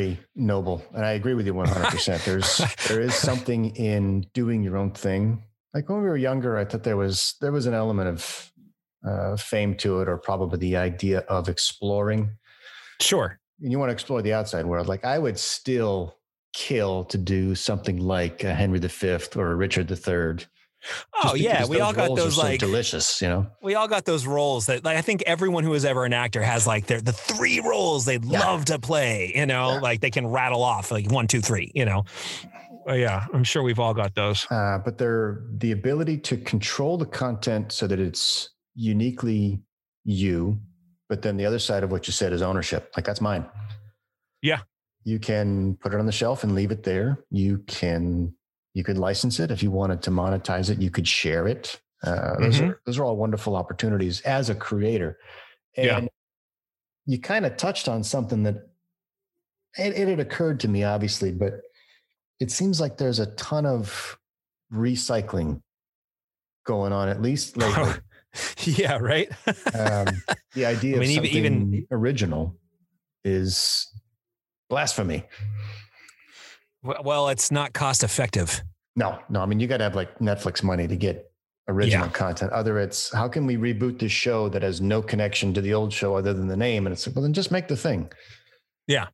very noble, and I agree with you 100. percent There's there is something in doing your own thing. Like when we were younger, I thought there was there was an element of uh, fame to it, or probably the idea of exploring. Sure. And you want to explore the outside world. Like I would still kill to do something like a Henry V or a Richard III Oh yeah, we all got those so like delicious, you know. We all got those roles that like I think everyone who is ever an actor has like their the three roles they'd yeah. love to play, you know, yeah. like they can rattle off like one, two, three, you know. Uh, yeah, I'm sure we've all got those. Uh, but they're the ability to control the content so that it's uniquely you. But then the other side of what you said is ownership. Like that's mine. Yeah. You can put it on the shelf and leave it there. You can you could license it if you wanted to monetize it. You could share it. Uh, those mm-hmm. are those are all wonderful opportunities as a creator. And yeah. you kind of touched on something that it, it had occurred to me, obviously, but it seems like there's a ton of recycling going on, at least lately. yeah, right. um, the idea I mean, of something even, original is blasphemy. Well, it's not cost effective. No, no. I mean, you got to have like Netflix money to get original yeah. content. Other, it's how can we reboot this show that has no connection to the old show other than the name? And it's like, well, then just make the thing. Yeah.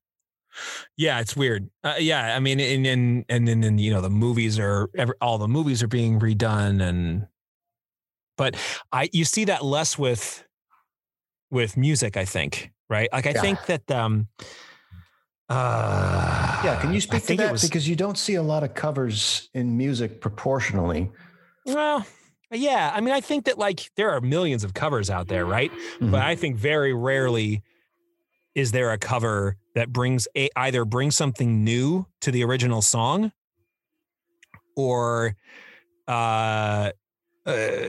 Yeah, it's weird. Uh, yeah, I mean, and and and then and, you know the movies are every, all the movies are being redone, and but I you see that less with with music. I think right. Like I yeah. think that um, uh, yeah, can you speak to that? Was, because you don't see a lot of covers in music proportionally. Well, yeah. I mean, I think that like there are millions of covers out there, right? Mm-hmm. But I think very rarely is there a cover that brings a, either brings something new to the original song or uh, uh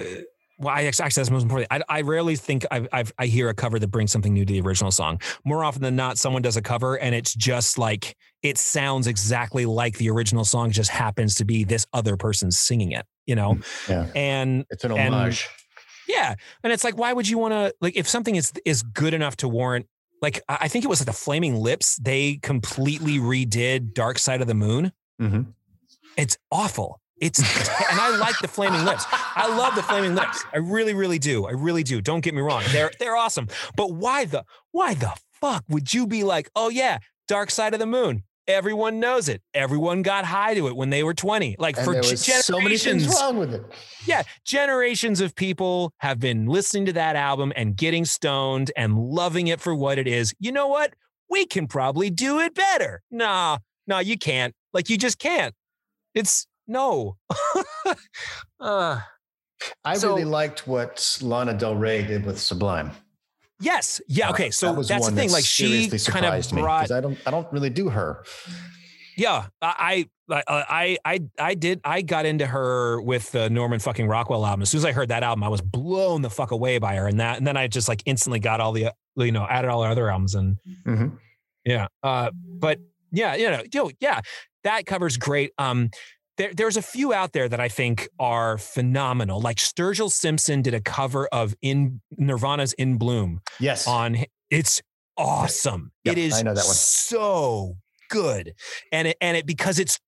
well, I actually that's most important. I, I rarely think I've, I've, i hear a cover that brings something new to the original song. More often than not, someone does a cover and it's just like it sounds exactly like the original song, just happens to be this other person singing it. You know, mm, yeah. and it's an homage. And, yeah, and it's like, why would you want to like if something is is good enough to warrant? Like I think it was like the Flaming Lips. They completely redid Dark Side of the Moon. Mm-hmm. It's awful. It's and I like the flaming lips. I love the flaming lips. I really, really do. I really do. Don't get me wrong. They're they're awesome. But why the why the fuck would you be like, oh yeah, Dark Side of the Moon? Everyone knows it. Everyone got high to it when they were 20. Like and for generations. So many things wrong with it. Yeah. Generations of people have been listening to that album and getting stoned and loving it for what it is. You know what? We can probably do it better. Nah, no, you can't. Like you just can't. It's no. uh, I so, really liked what Lana Del Rey did with Sublime. Yes. Yeah. Okay. So that that's the thing. That like she kind of brought. Me I don't. I don't really do her. Yeah, I, I, I, I, did. I got into her with the Norman fucking Rockwell album. As soon as I heard that album, I was blown the fuck away by her, and that, and then I just like instantly got all the, you know, added all her other albums, and mm-hmm. yeah. Uh, but yeah, you know, yo, yeah, that covers great. Um, there, there's a few out there that I think are phenomenal. Like Sturgill Simpson did a cover of in Nirvana's "In Bloom." Yes, on it's awesome. Yep, it is I know that one. so good, and it and it because it's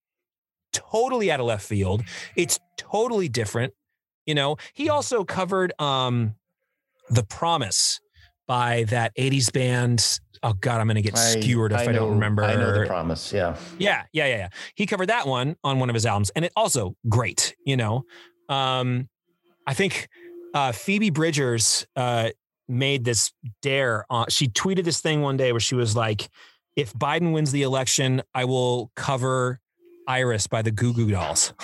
totally out of left field. It's totally different. You know, he also covered um, "The Promise" by that '80s band oh god, I'm going to get I, skewered if I, I don't remember. I know the promise. Yeah. Yeah, yeah, yeah, yeah. He covered that one on one of his albums, and it also great. You know, um, I think uh, Phoebe Bridgers uh, made this dare. On, she tweeted this thing one day where she was like, "If Biden wins the election, I will cover Iris by the Goo Goo Dolls."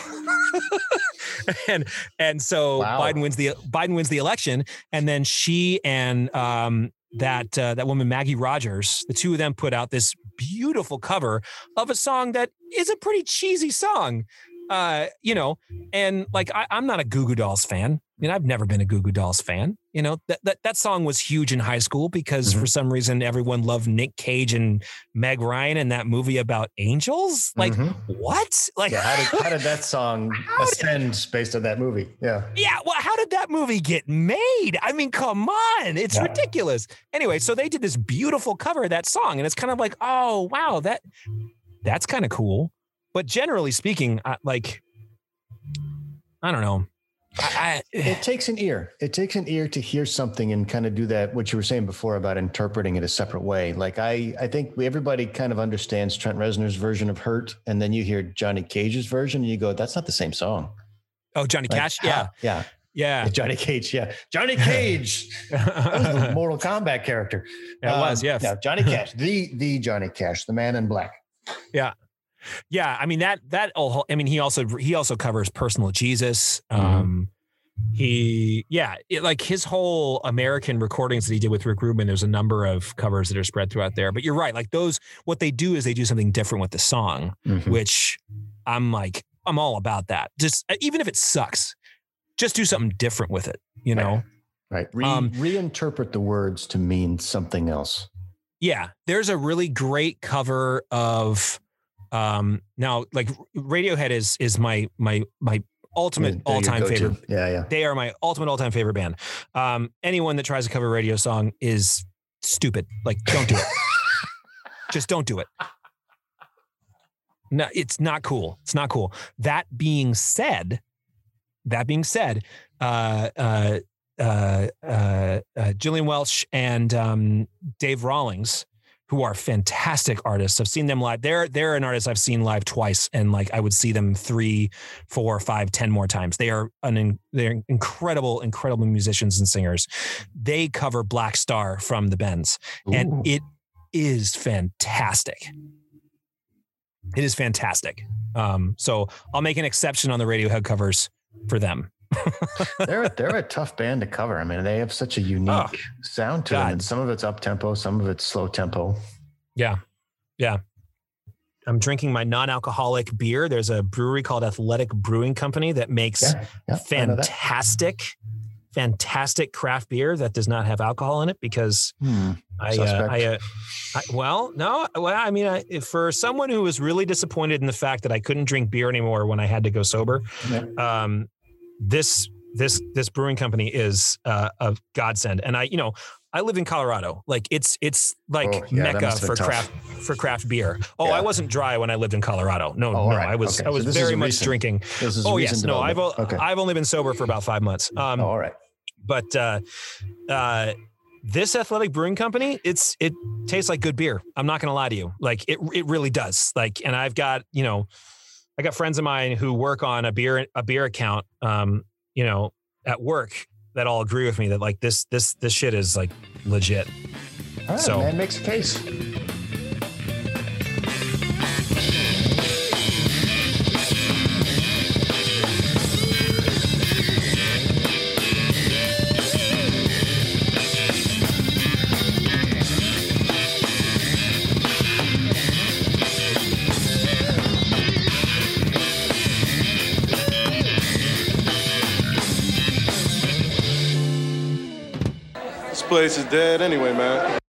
and and so wow. Biden wins the Biden wins the election, and then she and um, that uh, that woman Maggie Rogers, the two of them put out this beautiful cover of a song that is a pretty cheesy song. Uh, you know, and like I, am not a Goo Goo Dolls fan. I mean, I've never been a Goo Goo Dolls fan. You know, that that, that song was huge in high school because mm-hmm. for some reason everyone loved Nick Cage and Meg Ryan in that movie about angels. Like mm-hmm. what? Like yeah, how, did, how did that song ascend did, based on that movie? Yeah. Yeah. Well, how did that movie get made? I mean, come on, it's yeah. ridiculous. Anyway, so they did this beautiful cover of that song, and it's kind of like, oh wow, that that's kind of cool. But generally speaking, I, like, I don't know. I, I, it takes an ear. It takes an ear to hear something and kind of do that. What you were saying before about interpreting it a separate way. Like I, I think we, everybody kind of understands Trent Reznor's version of "Hurt," and then you hear Johnny Cage's version, and you go, "That's not the same song." Oh, Johnny like, Cash, yeah, yeah, yeah. Johnny Cage, yeah, Johnny Cage. that Mortal Kombat character. Yeah, it um, was, yes. Yeah, Johnny Cash, the the Johnny Cash, the man in black. Yeah, yeah, I mean that that I mean he also he also covers personal Jesus. Mm-hmm. Um he yeah, it, like his whole American recordings that he did with Rick Rubin there's a number of covers that are spread throughout there. But you're right, like those what they do is they do something different with the song, mm-hmm. which I'm like I'm all about that. Just uh, even if it sucks, just do something different with it, you know. Right. Re- um, reinterpret the words to mean something else. Yeah, there's a really great cover of um, now, like Radiohead is is my my my ultimate all time favorite. Yeah, yeah. They are my ultimate all time favorite band. Um, anyone that tries to cover a radio song is stupid. Like, don't do it. Just don't do it. No, it's not cool. It's not cool. That being said, that being said, uh, uh, uh, uh, uh Gillian Welch and um, Dave Rawlings who are fantastic artists. I've seen them live. They're they're an artist I've seen live twice, and like I would see them three, four, five, ten more times. They are an they're incredible, incredible musicians and singers. They cover Black Star from the Bends, Ooh. and it is fantastic. It is fantastic. Um, so I'll make an exception on the Radiohead covers for them. They're they're a tough band to cover. I mean, they have such a unique oh, sound to God. them, and some of it's up tempo, some of it's slow tempo. Yeah, yeah. I'm drinking my non-alcoholic beer. There's a brewery called Athletic Brewing Company that makes yeah, yeah, fantastic, fantastic craft beer that does not have alcohol in it because hmm, I, uh, I, uh, I, well, no, well, I mean, I, for someone who was really disappointed in the fact that I couldn't drink beer anymore when I had to go sober, yeah. um, this this this brewing company is uh, a godsend. And I, you know, I live in Colorado. Like it's it's like oh, yeah, mecca for tough. craft for craft beer. Oh, yeah. I wasn't dry when I lived in Colorado. No, oh, no, right. I was okay. I was so very much recent. drinking. oh yes, no, I've okay. I've only been sober for about five months. Um, oh, all right. But uh, uh, this athletic brewing company, it's it tastes like good beer. I'm not going to lie to you. Like it it really does. Like, and I've got you know I got friends of mine who work on a beer a beer account, um, you know, at work that all agree with me that like this this this shit is like legit. All right, so man makes a case. Place is dead anyway, man.